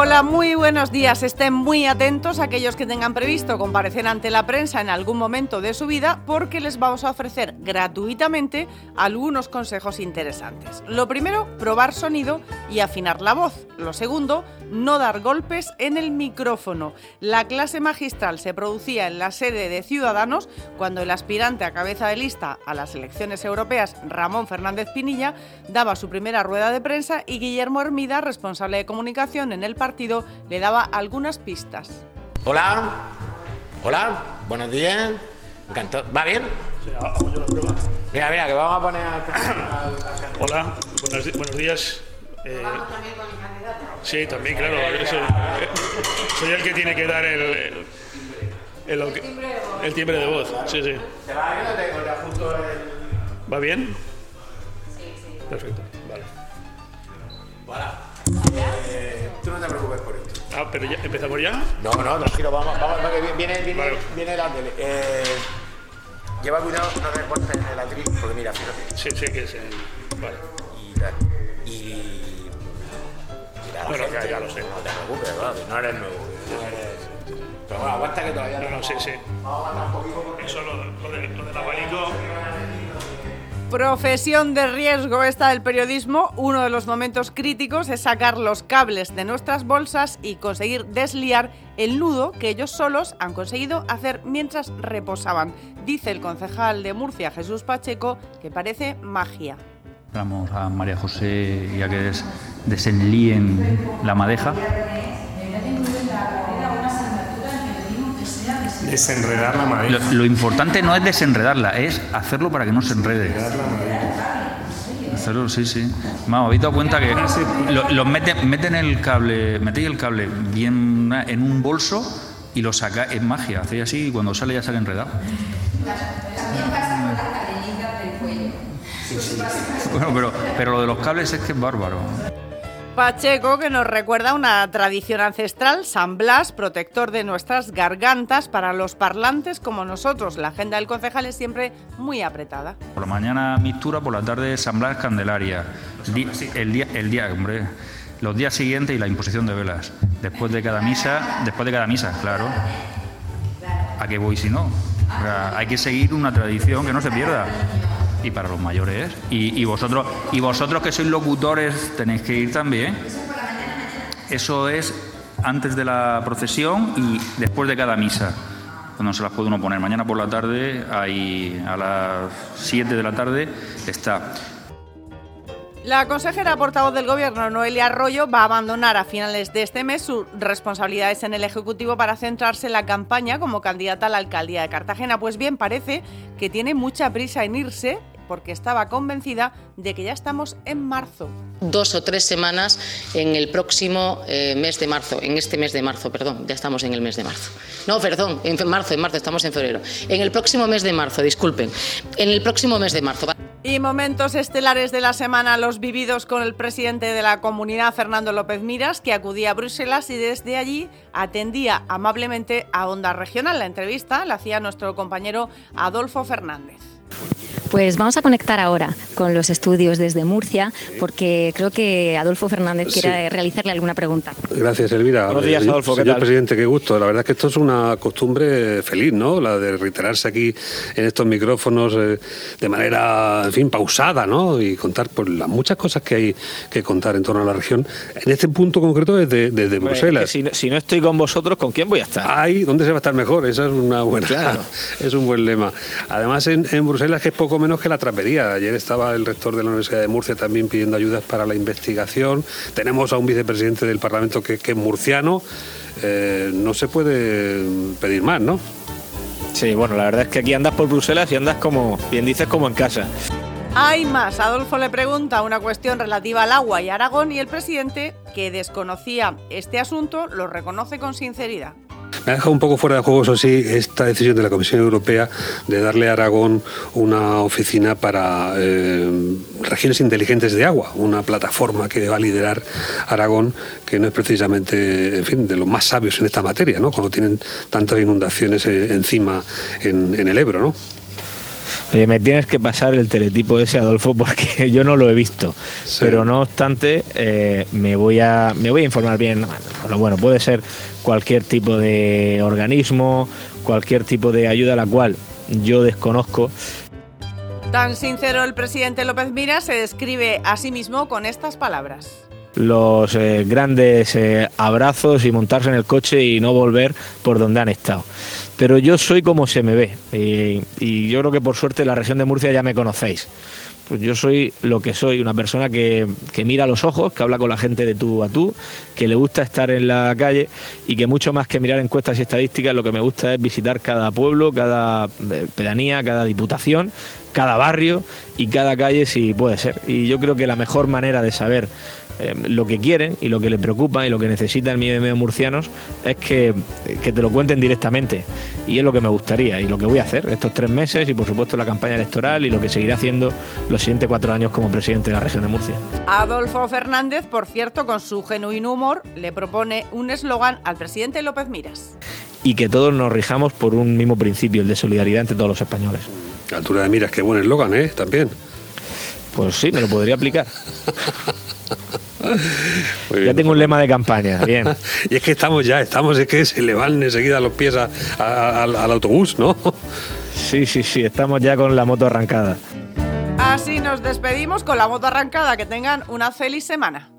Hola, muy buenos días. Estén muy atentos aquellos que tengan previsto comparecer ante la prensa en algún momento de su vida porque les vamos a ofrecer gratuitamente algunos consejos interesantes. Lo primero, probar sonido y afinar la voz. Lo segundo, no dar golpes en el micrófono. La clase magistral se producía en la sede de Ciudadanos cuando el aspirante a cabeza de lista a las elecciones europeas, Ramón Fernández Pinilla, daba su primera rueda de prensa y Guillermo Hermida, responsable de comunicación en el partido, le daba algunas pistas. Hola, hola, buenos días. Encantado. ¿Va bien? Mira, mira, que vamos a poner al... Hola, buenos, buenos días. Eh, sí, también, claro. Soy, soy, el que tiene que dar el, el, el, el timbre de voz. Sí, sí. ¿Te va bien o te, o te ajusto el...? ¿Va bien? Sí, sí. Perfecto, Ah, pero ya, ¿empezamos ya? No, no, tranquilo, vamos, vamos, que viene, viene, Vale. viene la tele. Eh, lleva cuidado, no te cortes el atril, porque mira, fíjate. Sí, sí, que es el... Vale. Y. Y. y la Bueno, gente, ya- ya lo sé. No te preocupes, que no eres nuevo. No eres... Pero bueno, aguanta que todavía No, no, sí, sí. Vamos a aguantar un poquito porque. Eso, lo, lo, de- lo del abanico... Profesión de riesgo esta del periodismo. Uno de los momentos críticos es sacar los cables de nuestras bolsas y conseguir desliar el nudo que ellos solos han conseguido hacer mientras reposaban. Dice el concejal de Murcia, Jesús Pacheco, que parece magia. Vamos a María José y a que des- desenlíen la madeja. Desenredar la madera. Lo, lo importante no es desenredarla, es hacerlo para que no se enrede. Hacerlo, sí, sí. Vamos, habéis dado cuenta que lo- los meten, meten el cable, metéis el cable bien en un bolso y lo sacáis, es magia, hacéis así y cuando sale ya sale enredado. Bueno, pero, pero lo de los cables es que es bárbaro. Pacheco, que nos recuerda una tradición ancestral, San Blas, protector de nuestras gargantas para los parlantes como nosotros. La agenda del concejal es siempre muy apretada. Por la mañana mistura, por la tarde San Blas Candelaria. Di- el día, el día, hombre, los días siguientes y la imposición de velas. Después de cada misa, después de cada misa, claro. ¿A qué voy si no? O sea, hay que seguir una tradición que no se pierda. Y para los mayores. Y, vosotros, y vosotros que sois locutores tenéis que ir también. Eso es antes de la procesión y después de cada misa. No se las puede uno poner. Mañana por la tarde, ahí a las 7 de la tarde, está. La consejera portavoz del Gobierno, Noelia Arroyo, va a abandonar a finales de este mes sus responsabilidades en el Ejecutivo para centrarse en la campaña como candidata a la alcaldía de Cartagena. Pues bien, parece que tiene mucha prisa en irse porque estaba convencida de que ya estamos en marzo. dos o tres semanas en el próximo eh, mes de marzo, en este mes de marzo, perdón, ya estamos en el mes de marzo. No, perdón, en marzo, en marzo, estamos en febrero. En el próximo mes de marzo, disculpen, en el próximo mes de marzo. Y momentos estelares de la semana, los vividos con el presidente de la comunidad, Fernando López Miras, que acudía a Bruselas y desde allí atendía amablemente a Onda Regional. La entrevista la hacía nuestro compañero Adolfo Fernández. Pues vamos a conectar ahora con los estudios desde Murcia, porque creo que Adolfo Fernández quiere realizarle alguna pregunta. Gracias, Elvira. Buenos días, Eh, Adolfo, ¿qué Señor tal? presidente, qué gusto. La verdad es que esto es una costumbre feliz, ¿no? La de reiterarse aquí en estos micrófonos eh, de manera, en fin, pausada, ¿no? Y contar por las muchas cosas que hay que contar en torno a la región. En este punto concreto desde, desde Pues, Bruselas. que si, no, si no estoy con vosotros, ¿con quién voy a estar? Ahí, ¿dónde se va a estar mejor? Esa es una buena, Claro. es un buen lema. Además, en, en Bruselas que es poco menos que la trapería. Ayer estaba el rector de la Universidad de Murcia también pidiendo ayudas para la investigación. Tenemos a un vicepresidente del Parlamento que, que es murciano. Eh, no se puede pedir más, ¿no? Sí, bueno, la verdad es que aquí andas por Bruselas y andas como, bien dices, como en casa. Hay más. Adolfo le pregunta una cuestión relativa al agua y Aragón y el presidente, que desconocía este asunto, lo reconoce con sinceridad. Me ha dejado un poco fuera de juego, eso sí, esta decisión de la Comisión Europea de darle a Aragón una oficina para eh, regiones inteligentes de agua, una plataforma que va a liderar Aragón, que no es precisamente, en fin, de los más sabios en esta materia, ¿no? Cuando tienen tantas inundaciones eh, encima en, en el Ebro, ¿no? Oye, me tienes que pasar el teletipo ese, Adolfo, porque yo no lo he visto. Pero no obstante, eh, me, voy a, me voy a informar bien. Bueno, bueno, puede ser cualquier tipo de organismo, cualquier tipo de ayuda la cual yo desconozco. Tan sincero el presidente López Mira se describe a sí mismo con estas palabras los eh, grandes eh, abrazos y montarse en el coche y no volver por donde han estado. Pero yo soy como se me ve y, yo creo que por suerte la región de Murcia ya me conocéis. Pues yo soy lo que soy, una persona que, que, mira los ojos, que habla con la gente de tú a tú, que le gusta estar en la calle y que mucho más que mirar encuestas y estadísticas, lo que me gusta es visitar cada pueblo, cada eh, pedanía, cada diputación, cada barrio y cada calle si puede ser. Y yo creo que la mejor manera de saber eh, lo que quieren y lo que les preocupa y lo que necesitan mis medio murcianos es que, que, te lo cuenten directamente. Y es lo que me gustaría y lo que voy a hacer estos tres meses y por supuesto la campaña electoral y lo que seguiré haciendo los siguientes cuatro años como presidente de la región de Murcia. Adolfo Fernández, por cierto, con su genuino humor, le propone un eslogan al presidente López Miras. Y que todos nos rijamos por un mismo principio, el de solidaridad entre todos los españoles. Altura de miras, qué buen eslogan, ¿eh? También. Pues sí, me lo podría aplicar. ya tengo un lema de campaña, bien. y es que estamos ya, estamos, es que se le van enseguida los pies a, a, al, al autobús, ¿no? Sí, sí, sí, estamos ya con la moto arrancada. Así nos despedimos con la moto arrancada. Que tengan una feliz semana.